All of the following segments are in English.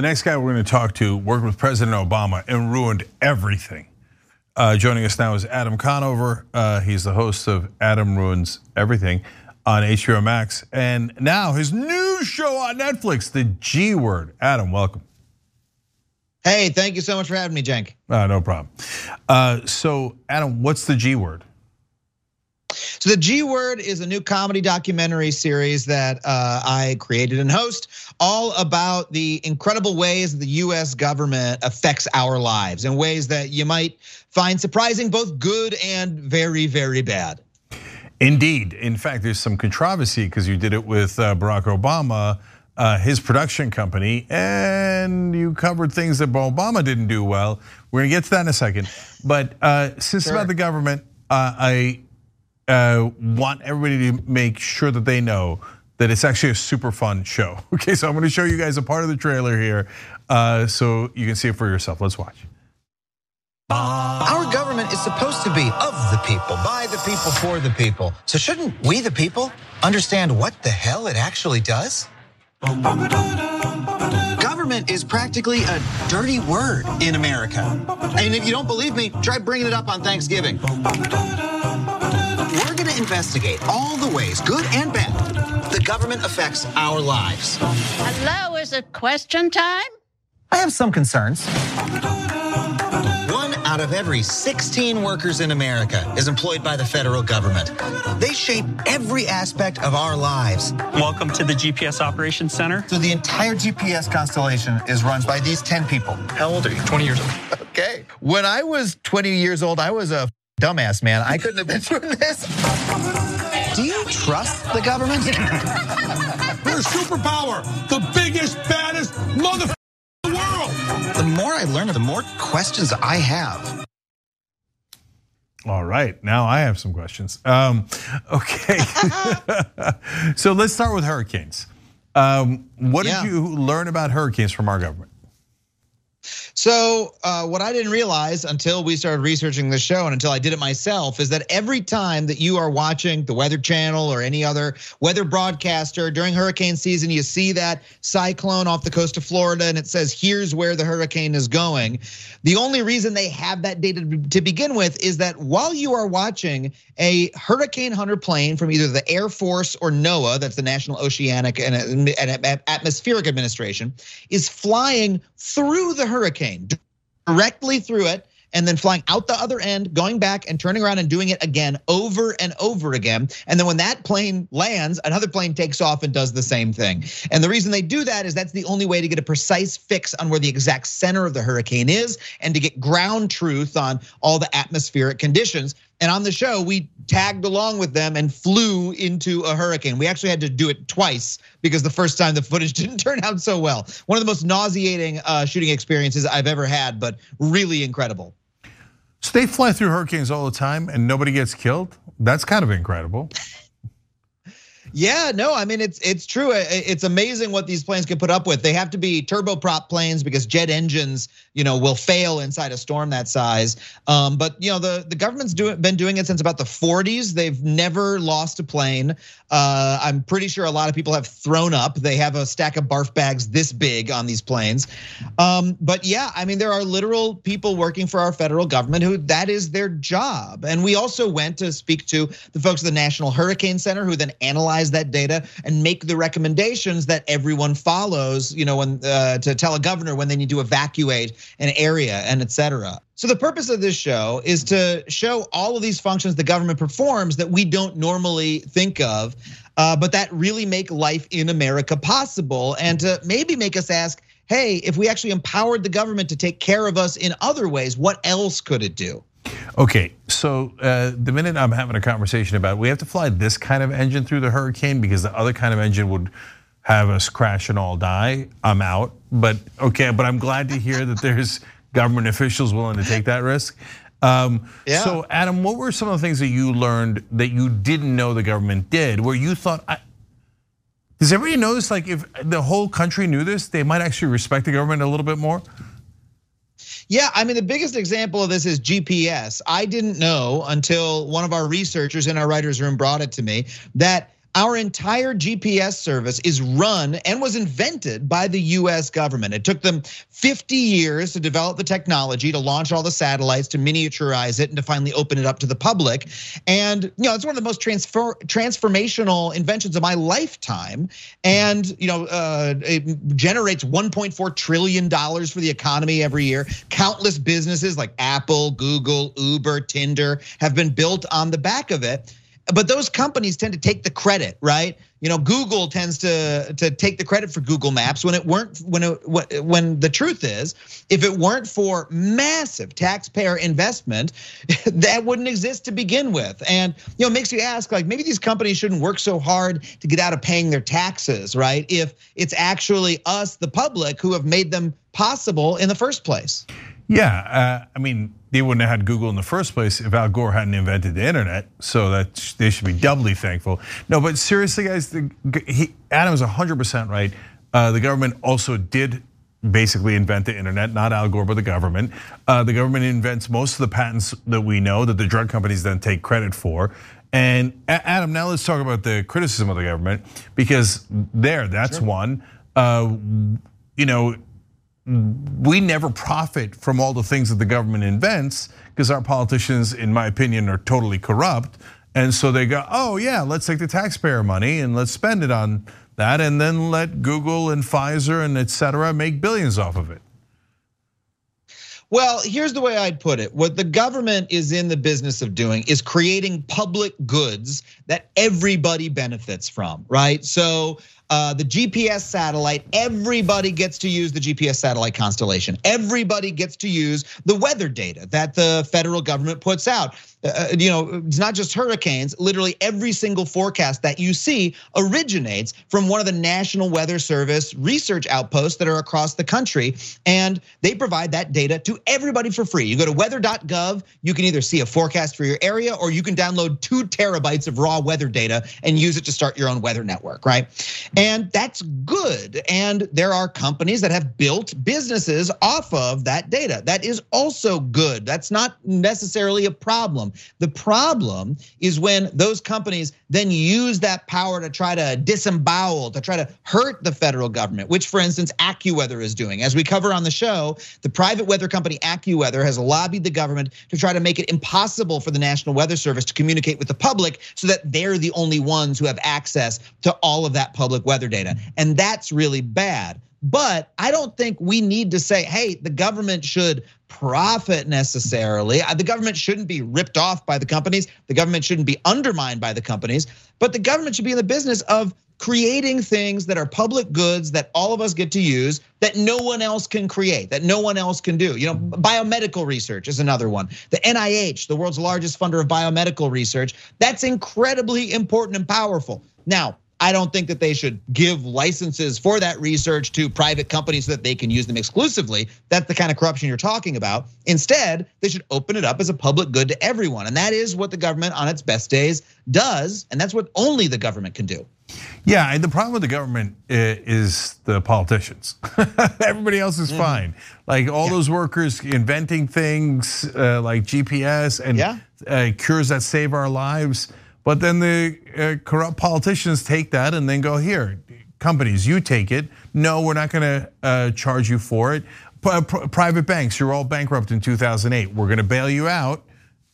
The next guy we're going to talk to worked with President Obama and ruined everything. Uh, joining us now is Adam Conover. Uh, he's the host of Adam Ruins Everything on HBO Max. And now his new show on Netflix, The G Word. Adam, welcome. Hey, thank you so much for having me, Cenk. Uh, no problem. Uh, so, Adam, what's the G Word? So the G Word is a new comedy documentary series that uh, I created and host, all about the incredible ways the U.S. government affects our lives in ways that you might find surprising, both good and very, very bad. Indeed. In fact, there's some controversy because you did it with uh, Barack Obama. Uh, his production company, and you covered things that Obama didn't do well. We're gonna get to that in a second. But uh, since sure. about the government, I want everybody to make sure that they know that it's actually a super fun show. Okay, so I'm gonna show you guys a part of the trailer here uh, so you can see it for yourself. Let's watch. Our government is supposed to be of the people, by the people, for the people. So shouldn't we, the people, understand what the hell it actually does? Government is practically a dirty word in America. And if you don't believe me, try bringing it up on Thanksgiving. We're going to investigate all the ways, good and bad, the government affects our lives. Hello, is it question time? I have some concerns. One out of every 16 workers in America is employed by the federal government. They shape every aspect of our lives. Welcome to the GPS Operations Center. So the entire GPS constellation is run by these 10 people. How old are you? 20 years old. Okay. When I was 20 years old, I was a dumbass, man. I couldn't have been through this. Do you trust the government? We're a superpower, the biggest, baddest motherfucker in the world. The more I learn, the more questions I have. All right, now I have some questions. Um, okay, so let's start with hurricanes. Um, what yeah. did you learn about hurricanes from our government? So, uh, what I didn't realize until we started researching the show and until I did it myself is that every time that you are watching the Weather Channel or any other weather broadcaster during hurricane season, you see that cyclone off the coast of Florida and it says, here's where the hurricane is going. The only reason they have that data to begin with is that while you are watching a Hurricane Hunter plane from either the Air Force or NOAA, that's the National Oceanic and Atmospheric Administration, is flying through the hurricane, directly through it, and then flying out the other end, going back and turning around and doing it again over and over again. And then when that plane lands, another plane takes off and does the same thing. And the reason they do that is that's the only way to get a precise fix on where the exact center of the hurricane is and to get ground truth on all the atmospheric conditions. And on the show, we tagged along with them and flew into a hurricane. We actually had to do it twice because the first time the footage didn't turn out so well. One of the most nauseating uh, shooting experiences I've ever had, but really incredible. So they fly through hurricanes all the time and nobody gets killed? That's kind of incredible. Yeah, no, I mean it's it's true. It's amazing what these planes can put up with. They have to be turboprop planes because jet engines, you know, will fail inside a storm that size. Um, but you know, the the government's doing been doing it since about the 40s. They've never lost a plane. Uh, I'm pretty sure a lot of people have thrown up. They have a stack of barf bags this big on these planes. Um, but yeah, I mean, there are literal people working for our federal government who that is their job. And we also went to speak to the folks at the National Hurricane Center who then analyze that data and make the recommendations that everyone follows, you know, when uh, to tell a governor when they need to evacuate an area and et cetera. So the purpose of this show is to show all of these functions the government performs that we don't normally think of, uh, but that really make life in America possible, and to maybe make us ask, hey, if we actually empowered the government to take care of us in other ways, what else could it do? Okay, so uh, the minute I'm having a conversation about we have to fly this kind of engine through the hurricane because the other kind of engine would have us crash and all die, I'm out. But okay, but I'm glad to hear that there's government officials willing to take that risk. Um, yeah. So, Adam, what were some of the things that you learned that you didn't know the government did, where you thought, I, does everybody know this? Like, if the whole country knew this, they might actually respect the government a little bit more? Yeah, I mean, the biggest example of this is GPS. I didn't know until one of our researchers in our writer's room brought it to me that Our entire GPS service is run and was invented by the US government. It took them 50 years to develop the technology, to launch all the satellites, to miniaturize it, and to finally open it up to the public. And you know, it's one of the most transfer, transformational inventions of my lifetime. And you know, uh, it generates 1.4 trillion dollars for the economy every year. Countless businesses like Apple, Google, Uber, Tinder have been built on the back of it but those companies tend to take the credit, right? You know, Google tends to to take the credit for Google Maps when it weren't when it when the truth is, if it weren't for massive taxpayer investment, that wouldn't exist to begin with. And you know, it makes you ask, like maybe these companies shouldn't work so hard to get out of paying their taxes, right? If it's actually us, the public, who have made them possible in the first place. Yeah, uh, I mean, they wouldn't have had Google in the first place if Al Gore hadn't invented the internet. So that they should be doubly thankful. No, but seriously, guys, the, he, Adam is 100% right. Uh, the government also did basically invent the internet, not Al Gore, but the government. Uh, the government invents most of the patents that we know that the drug companies then take credit for. And Adam, now let's talk about the criticism of the government because there, that's sure. one. Uh, you know, we never profit from all the things that the government invents because our politicians, in my opinion, are totally corrupt. And so they go, oh, yeah, let's take the taxpayer money and let's spend it on that and then let Google and Pfizer and et cetera make billions off of it. Well, here's the way I'd put it. What the government is in the business of doing is creating public goods that everybody benefits from, right? So the GPS satellite, everybody gets to use the GPS satellite constellation. Everybody gets to use the weather data that the federal government puts out. Uh, uh, you know, it's not just hurricanes. Literally every single forecast that you see originates from one of the National Weather Service research outposts that are across the country, and they provide that data to everybody for free. You go to weather.gov, you can either see a forecast for your area, or you can download two terabytes of raw weather data and use it to start your own weather network, right? And that's good. And there are companies that have built businesses off of that data. That is also good. That's not necessarily a problem. The problem is when those companies then use that power to try to disembowel, to try to hurt the federal government, which for instance, AccuWeather is doing. As we cover on the show, the private weather company AccuWeather has lobbied the government to try to make it impossible for the National Weather Service to communicate with the public so that they're the only ones who have access to all of that public weather data. And that's really bad. But I don't think we need to say, hey, the government should profit necessarily. Uh, the government shouldn't be ripped off by the companies. The government shouldn't be undermined by the companies. But the government should be in the business of creating things that are public goods that all of us get to use that no one else can create, that no one else can do. You know, biomedical research is another one. The NIH, the world's largest funder of biomedical research, that's incredibly important and powerful. Now, I don't think that they should give licenses for that research to private companies so that they can use them exclusively. That's the kind of corruption you're talking about. Instead, they should open it up as a public good to everyone. And that is what the government on its best days does. And that's what only the government can do. Yeah, and the problem with the government is the politicians. Everybody else is mm. fine. Like all yeah. those workers inventing things uh, like GPS and yeah. Uh, cures that save our lives but then the uh, corrupt politicians take that and then go here, companies, you take it. No, we're not going to uh, charge you for it. Private banks, you're all bankrupt in 2008. We're going to bail you out,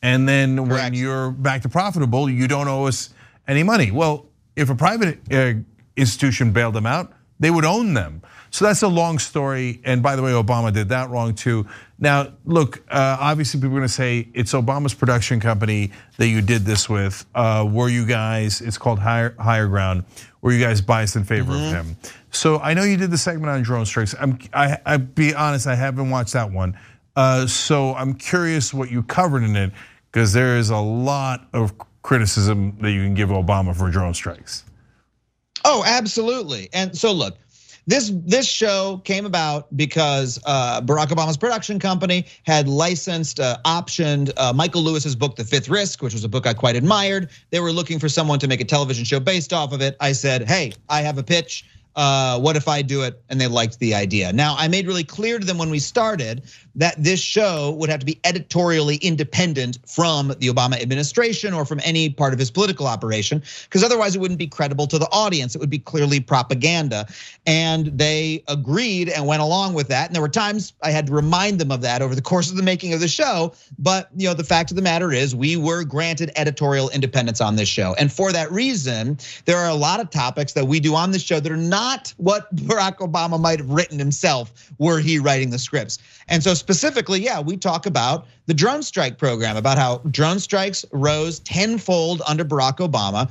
and then Correct. when you're back to profitable, you don't owe us any money. Well, if a private uh, institution bailed them out, they would own them. So that's a long story. And by the way, Obama did that wrong too. Now, look, uh, obviously people are gonna say it's Obama's production company that you did this with. Uh, were you guys, it's called Higher, Higher Ground, were you guys biased in favor mm-hmm. of him? So I know you did the segment on drone strikes. I'm, I, I be honest, I haven't watched that one. Uh, so I'm curious what you covered in it, because there is a lot of criticism that you can give Obama for drone strikes. Oh, absolutely. And so look, this this show came about because uh, Barack Obama's production company had licensed, uh, optioned uh, Michael Lewis's book, The Fifth Risk, which was a book I quite admired. They were looking for someone to make a television show based off of it. I said, "Hey, I have a pitch. Uh, what if I do it? And they liked the idea. Now, I made really clear to them when we started that this show would have to be editorially independent from the Obama administration or from any part of his political operation, because otherwise it wouldn't be credible to the audience. It would be clearly propaganda. And they agreed and went along with that. And there were times I had to remind them of that over the course of the making of the show. But you know, the fact of the matter is, we were granted editorial independence on this show. And for that reason, there are a lot of topics that we do on this show that are not what Barack Obama might have written himself were he writing the scripts. And so specifically, yeah, we talk about the drone strike program, about how drone strikes rose tenfold under Barack Obama,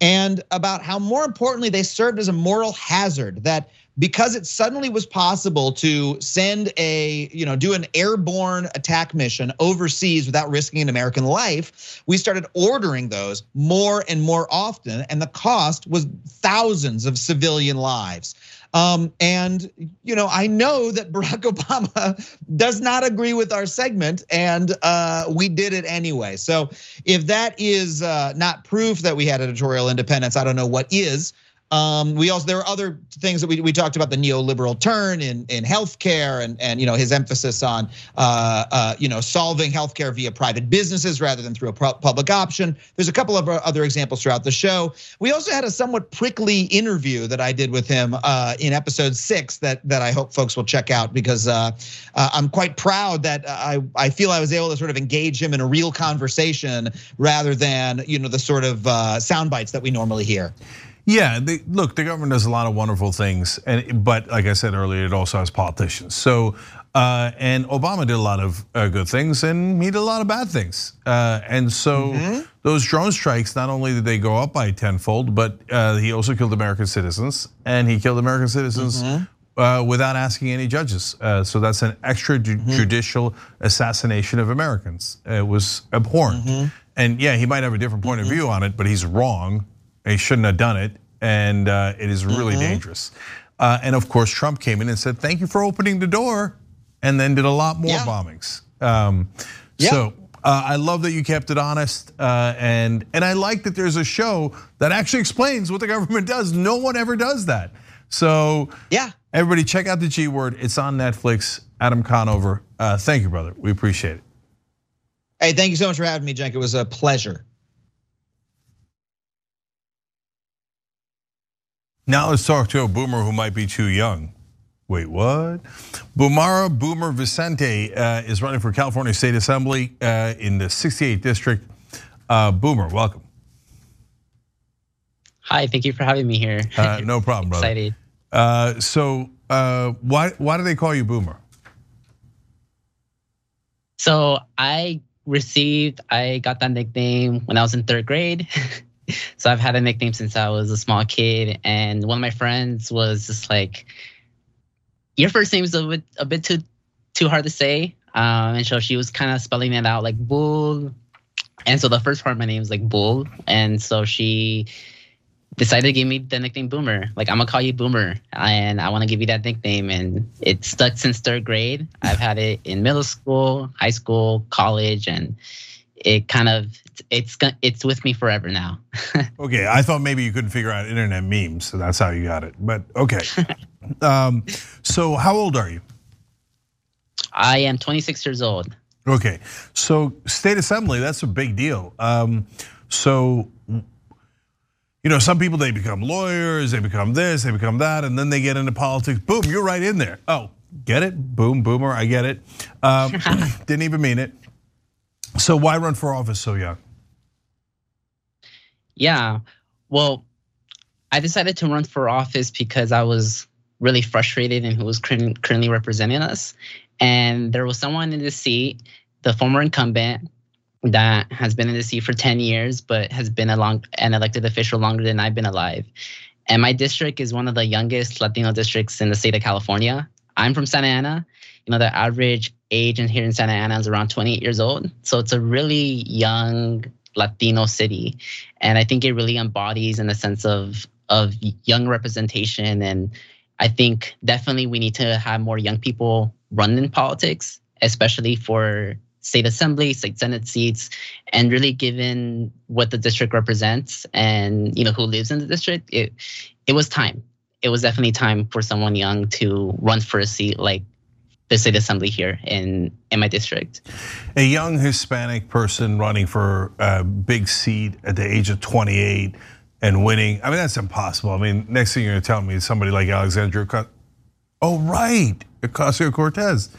and about how more importantly, they served as a moral hazard that because it suddenly was possible to send a, you know, do an airborne attack mission overseas without risking an American life, we started ordering those more and more often, and the cost was thousands of civilian lives. Um, and you know, I know that Barack Obama does not agree with our segment, and uh, we did it anyway. So if that is uh, not proof that we had editorial independence, I don't know what is. Um, we also there are other things that we, we talked about the neoliberal turn in in healthcare and and you know his emphasis on uh, uh, you know solving healthcare via private businesses rather than through a public option. There's a couple of other examples throughout the show. We also had a somewhat prickly interview that I did with him uh, in episode six that that I hope folks will check out because uh, uh, I'm quite proud that I I feel I was able to sort of engage him in a real conversation rather than you know the sort of uh, sound bites that we normally hear. Yeah, they, look, the government does a lot of wonderful things, and but like I said earlier, it also has politicians. So, uh, and Obama did a lot of uh, good things, and he did a lot of bad things. Uh, and so, mm-hmm. those drone strikes, not only did they go up by tenfold, but uh, he also killed American citizens, and he killed American citizens. Mm-hmm. Uh, without asking any judges. Uh, so that's an extrajudicial mm-hmm. assassination of Americans. It was abhorrent. Mm-hmm. And yeah, he might have a different point of mm-hmm. view on it, but he's wrong he shouldn't have done it, and uh, it is really mm-hmm. dangerous. Uh, and of course, Trump came in and said, "Thank you for opening the door," and then did a lot more yeah. bombings. Um, yeah. So uh, I love that you kept it honest, uh, and and I like that there's a show that actually explains what the government does. No one ever does that. So yeah, everybody check out the G Word. It's on Netflix. Adam Conover, uh, thank you, brother. We appreciate it. Hey, thank you so much for having me, Cenk. It was a pleasure. Now let's talk to a boomer who might be too young. Wait, what? Bulmaro Boomer Vicente uh, is running for California State Assembly uh, in the 68th district. Uh, boomer, welcome. Hi, thank you for having me here. no problem, brother. Excited. so, why why do they call you Boomer? So I received, I got that nickname when I was in third grade. so I've had a nickname since I was a small kid, and one of my friends was just like, "Your first name is a bit a bit too too hard to say," um, and so she was kind of spelling it out like Bull, and so the first part of my name is like Bull, and so she decided to give me the nickname Boomer. Like I'm gonna call you Boomer, and I want to give you that nickname, and it stuck since third grade. I've had it in middle school, high school, college, and it kind of it's it's with me forever now. okay, I thought maybe you couldn't figure out internet memes, so that's how you got it. But okay, um, so how old are you? I am 26 years old. Okay, so state assembly, that's a big deal. Um, so you know, some people they become lawyers, they become this, they become that, and then they get into politics. Boom, you're right in there. Oh, get it? Boom, boomer, I get it. Um, didn't even mean it. So why run for office so young? Yeah, well, I decided to run for office because I was really frustrated in who was currently representing us. And there was someone in the seat, the former incumbent, that has been in the seat for 10 years, but has been a long, an elected official longer than I've been alive. And my district is one of the youngest Latino districts in the state of California. I'm from Santa Ana. You know, the average age in here in Santa Ana is around 28 years old. So it's a really young Latino city. And I think it really embodies in the sense of of young representation. And I think definitely we need to have more young people run in politics, especially for state assembly, state senate seats, and really given what the district represents and you know who lives in the district, it it was time it was definitely time for someone young to run for a seat like the state assembly here in in my district. A young Hispanic person running for a big seat at the age of 28 and winning. I mean, that's impossible. I mean, next thing you're gonna tell me is somebody like Alexandria. Oh, right, Ocasio Cortez,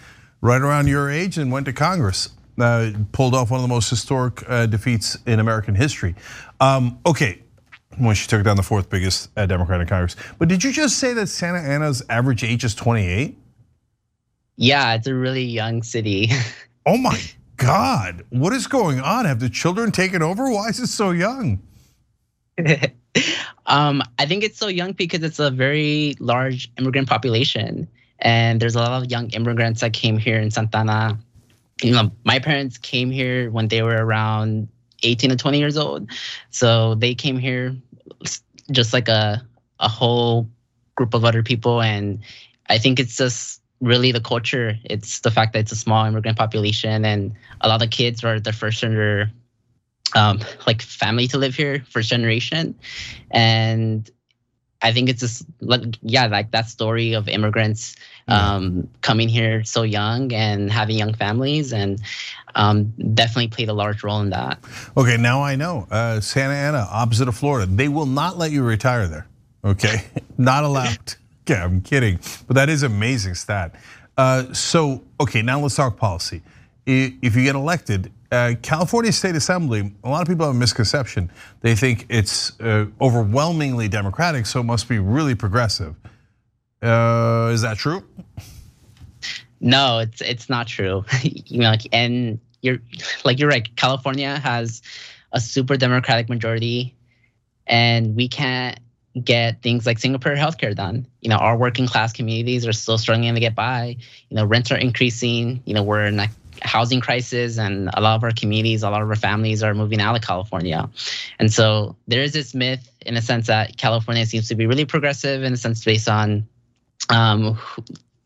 right around your age and went to Congress. Uh, pulled off one of the most historic uh, defeats in American history. Um, okay, when she took down the fourth biggest uh, Democrat in Congress. But did you just say that Santa Ana's average age is 28? Yeah, it's a really young city. oh my God, what is going on? Have the children taken over? Why is it so young? um, I think it's so young because it's a very large immigrant population. And there's a lot of young immigrants that came here in Santa Ana. You know, my parents came here when they were around 18 to 20 years old. So they came here just like a a whole group of other people and I think it's just really the culture. It's the fact that it's a small immigrant population and a lot of kids are the first in their um, like family to live here, first generation. And I think it's just like yeah, like that story of immigrants um, coming here so young and having young families, and um, definitely played a large role in that. Okay, now I know uh, Santa Ana, opposite of Florida, they will not let you retire there. Okay, not allowed. yeah, I'm kidding, but that is amazing stat. Uh, so okay, now let's talk policy. If you get elected, uh, California State Assembly, a lot of people have a misconception. They think it's uh, overwhelmingly Democratic, so it must be really progressive. Uh, is that true? No, it's it's not true. you know, like, and you're like you're right. California has a super democratic majority, and we can't get things like single payer healthcare done. You know, our working class communities are still struggling to get by. You know, rents are increasing. You know, we're in a housing crisis, and a lot of our communities, a lot of our families are moving out of California. And so there is this myth, in a sense, that California seems to be really progressive, in a sense, based on um,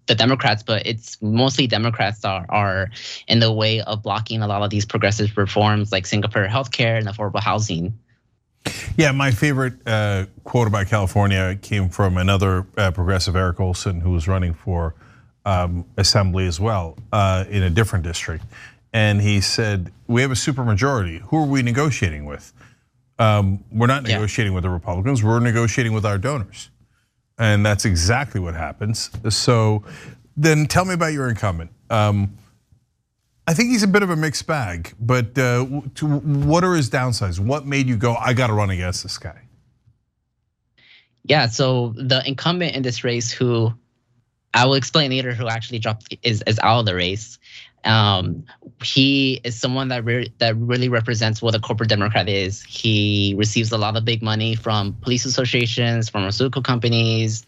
the Democrats, but it's mostly Democrats are are in the way of blocking a lot of these progressive reforms like single payer healthcare and affordable housing. Yeah, my favorite uh, quote about California came from another uh, progressive, Eric Olson, who was running for um, assembly as well uh, in a different district. And he said, We have a supermajority. Who are we negotiating with? Um, we're not negotiating yeah. with the Republicans, we're negotiating with our donors. And that's exactly what happens. So then tell me about your incumbent. Um, I think he's a bit of a mixed bag, but uh, what are his downsides? What made you go, I got to run against this guy? Yeah, so the incumbent in this race, who I will explain later, who actually dropped is, is out of the race. Um, he is someone that re- that really represents what a corporate Democrat is. He receives a lot of big money from police associations, pharmaceutical companies,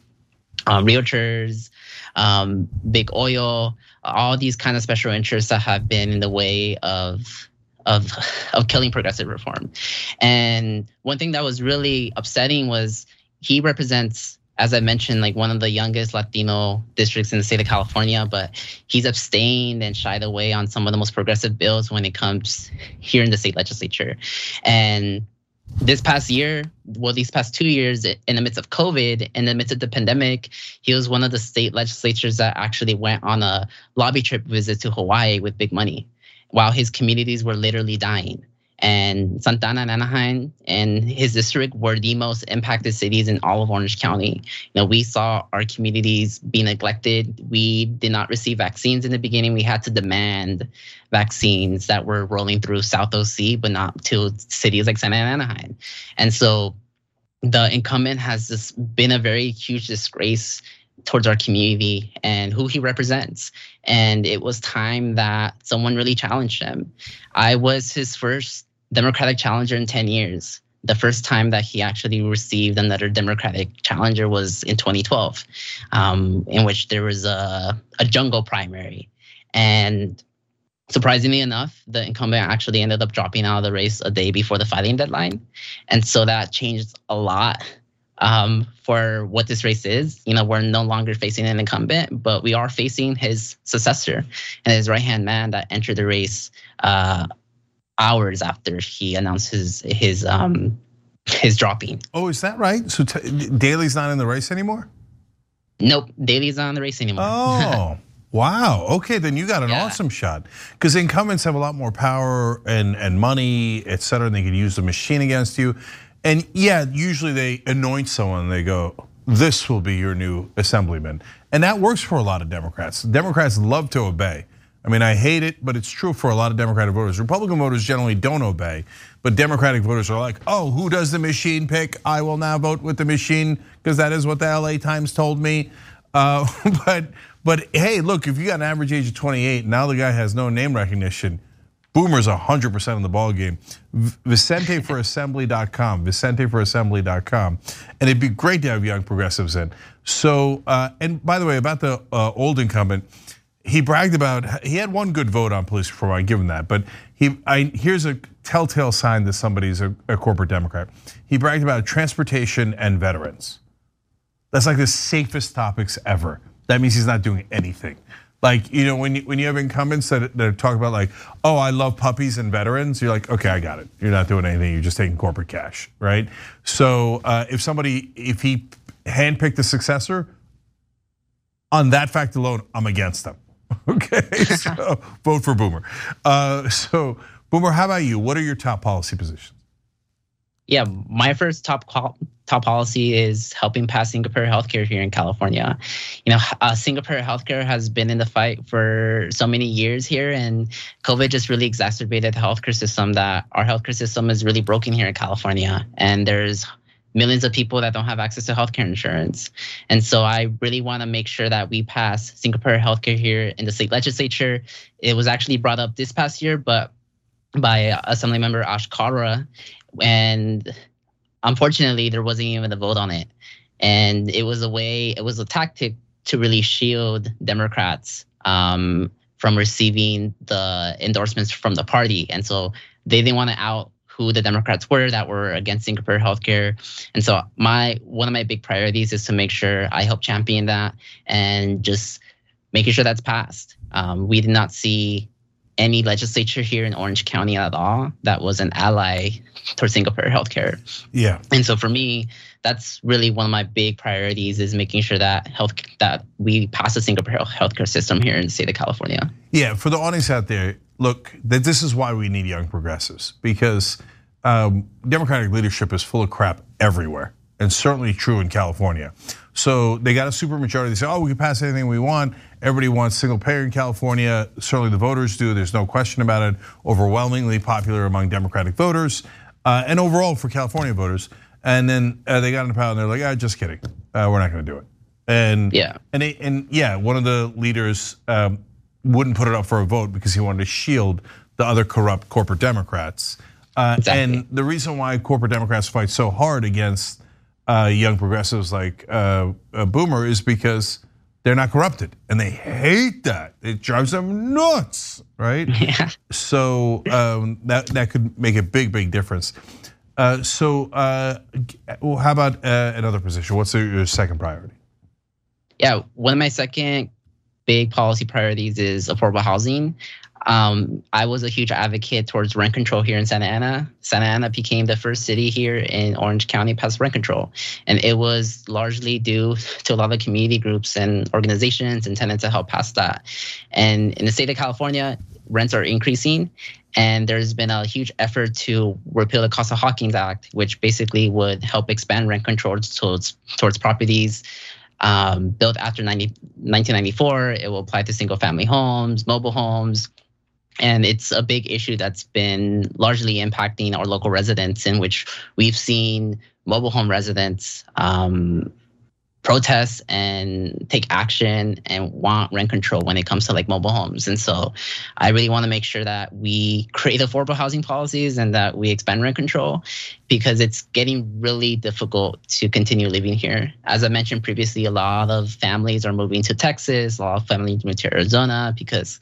uh, realtors, um, big oil, all these kind of special interests that have been in the way of of of killing progressive reform. And one thing that was really upsetting was he represents as I mentioned, like one of the youngest Latino districts in the state of California, but he's abstained and shied away on some of the most progressive bills when it comes here in the state legislature. And this past year, well, these past two years, in the midst of COVID, in the midst of the pandemic, he was one of the state legislatures that actually went on a lobby trip visit to Hawaii with big money while his communities were literally dying and Santa Ana and Anaheim and his district were the most impacted cities in all of Orange County. You know, we saw our communities be neglected. We did not receive vaccines in the beginning. We had to demand vaccines that were rolling through South OC, but not to cities like Santa Ana and Anaheim. And so the incumbent has just been a very huge disgrace towards our community and who he represents. And it was time that someone really challenged him. I was his first Democratic challenger in 10 years. The first time that he actually received another Democratic challenger was in 2012, um, in which there was a, a jungle primary. And surprisingly enough, the incumbent actually ended up dropping out of the race a day before the filing deadline. And so that changed a lot um, for what this race is. You know, we're no longer facing an incumbent, but we are facing his successor and his right hand man that entered the race uh, hours after he announced his his um his dropping. Oh, is that right? So Daly's not in the race anymore? Nope, Daly's not on the race anymore. Oh. Wow. Okay, then you got an Yeah. awesome shot because incumbents have a lot more power and and money, et cetera, and they can use the machine against you. And yeah, usually they anoint someone. and They go, "This will be your new assemblyman," and that works for a lot of Democrats. Democrats love to obey. I mean, I hate it, but it's true for a lot of Democratic voters. Republican voters generally don't obey, but Democratic voters are like, "Oh, who does the machine pick? I will now vote with the machine because that is what the LA Times told me." Uh, but but hey, look, if you got an average age of 28, now the guy has no name recognition. Boomer's 100% in the ball game. VicenteForAssembly.com, VicenteForAssembly.com, and it'd be great to have young progressives in. So, uh, and by the way, about the uh, old incumbent, he bragged about he had one good vote on police reform. I give him that, but he I, here's a telltale sign that somebody's a, a corporate Democrat. He bragged about transportation and veterans. That's like the safest topics ever. That means he's not doing anything. Like you know, when you, when you have incumbents that, that talk about like, oh, I love puppies and veterans, you're like, okay, I got it. You're not doing anything. You're just taking corporate cash, right? So uh, if somebody, if he handpicked a successor, on that fact alone, I'm against them. Okay, so vote for Boomer. Uh, so Boomer, how about you? What are your top policy positions? Yeah, my first top qual- top policy is helping pass single payer healthcare here in California. You know, uh, single payer healthcare has been in the fight for so many years here, and COVID just really exacerbated the healthcare system. That our healthcare system is really broken here in California, and there's millions of people that don't have access to healthcare insurance. And so I really want to make sure that we pass single payer healthcare here in the state legislature. It was actually brought up this past year, but by Assemblymember Ash Kalra, and unfortunately there wasn't even a vote on it. And it was a way, it was a tactic to really shield Democrats um, from receiving the endorsements from the party. And so they didn't want to out who the Democrats were that were against single payer healthcare. And so my one of my big priorities is to make sure I help champion that and just making sure that's passed. Um, we did not see any legislature here in Orange County at all that was an ally towards single payer healthcare. Yeah. And so for me, that's really one of my big priorities is making sure that health that we pass a single payer healthcare system here in the state of California. Yeah, for the audience out there, look, this is why we need young progressives because um, Democratic leadership is full of crap everywhere, and certainly true in California. So they got a supermajority. They say, "Oh, we can pass anything we want." Everybody wants single payer in California. Certainly, the voters do. There's no question about it. Overwhelmingly popular among Democratic voters, uh, and overall for California voters. And then uh, they got into power, and they're like, "Ah, just kidding. Uh, we're not going to do it." And Yeah. and they, and yeah, one of the leaders um, wouldn't put it up for a vote because he wanted to shield the other corrupt corporate Democrats. Uh, Exactly. And the reason why corporate Democrats fight so hard against uh, young progressives like uh, Boomer is because they're not corrupted, and they hate that. It drives them nuts, right? Yeah. So um, that that could make a big, big difference. Uh, so, uh, well, how about uh, another position? What's your second priority? yeah, one of my second big policy priorities is affordable housing. Um, I was a huge advocate towards rent control here in Santa Ana. Santa Ana became the first city here in Orange County past rent control, and it was largely due to a lot of community groups and organizations intended to help pass that. And in the state of California, rents are increasing, and there's been a huge effort to repeal the of Hawkins Act, which basically would help expand rent control towards towards properties um, built after 90, 1994. It will apply to single family homes, mobile homes. And it's a big issue that's been largely impacting our local residents, in which we've seen mobile home residents um, protest and take action and want rent control when it comes to like mobile homes. And so I really want to make sure that we create affordable housing policies and that we expand rent control because it's getting really difficult to continue living here. As I mentioned previously, a lot of families are moving to Texas, a lot of families move to Arizona because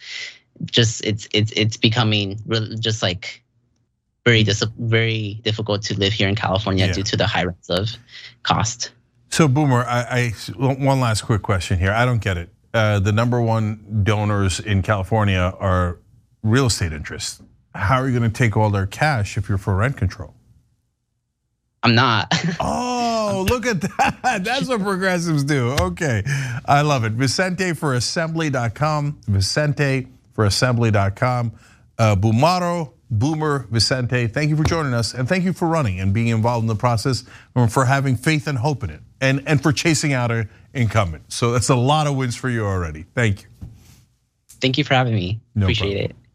just it's it's it's becoming really just like very dis- very difficult to live here in California Yeah. due to the high rates of cost. So, Boomer, I, I one last quick question here. I don't get it. Uh, the number one donors in California are real estate interests. How are you going to take all their cash if you're for rent control? I'm not. Oh, look at that. That's what progressives do. Okay. I love it. Vicente for assembly.com. Vicente for assembly.com. Uh, Bulmaro, Boomer, Vicente, thank you for joining us and thank you for running and being involved in the process and for having faith and hope in it and, and for chasing out an incumbent. So that's a lot of wins for you already. Thank you. Thank you for having me. No Appreciate problem. it.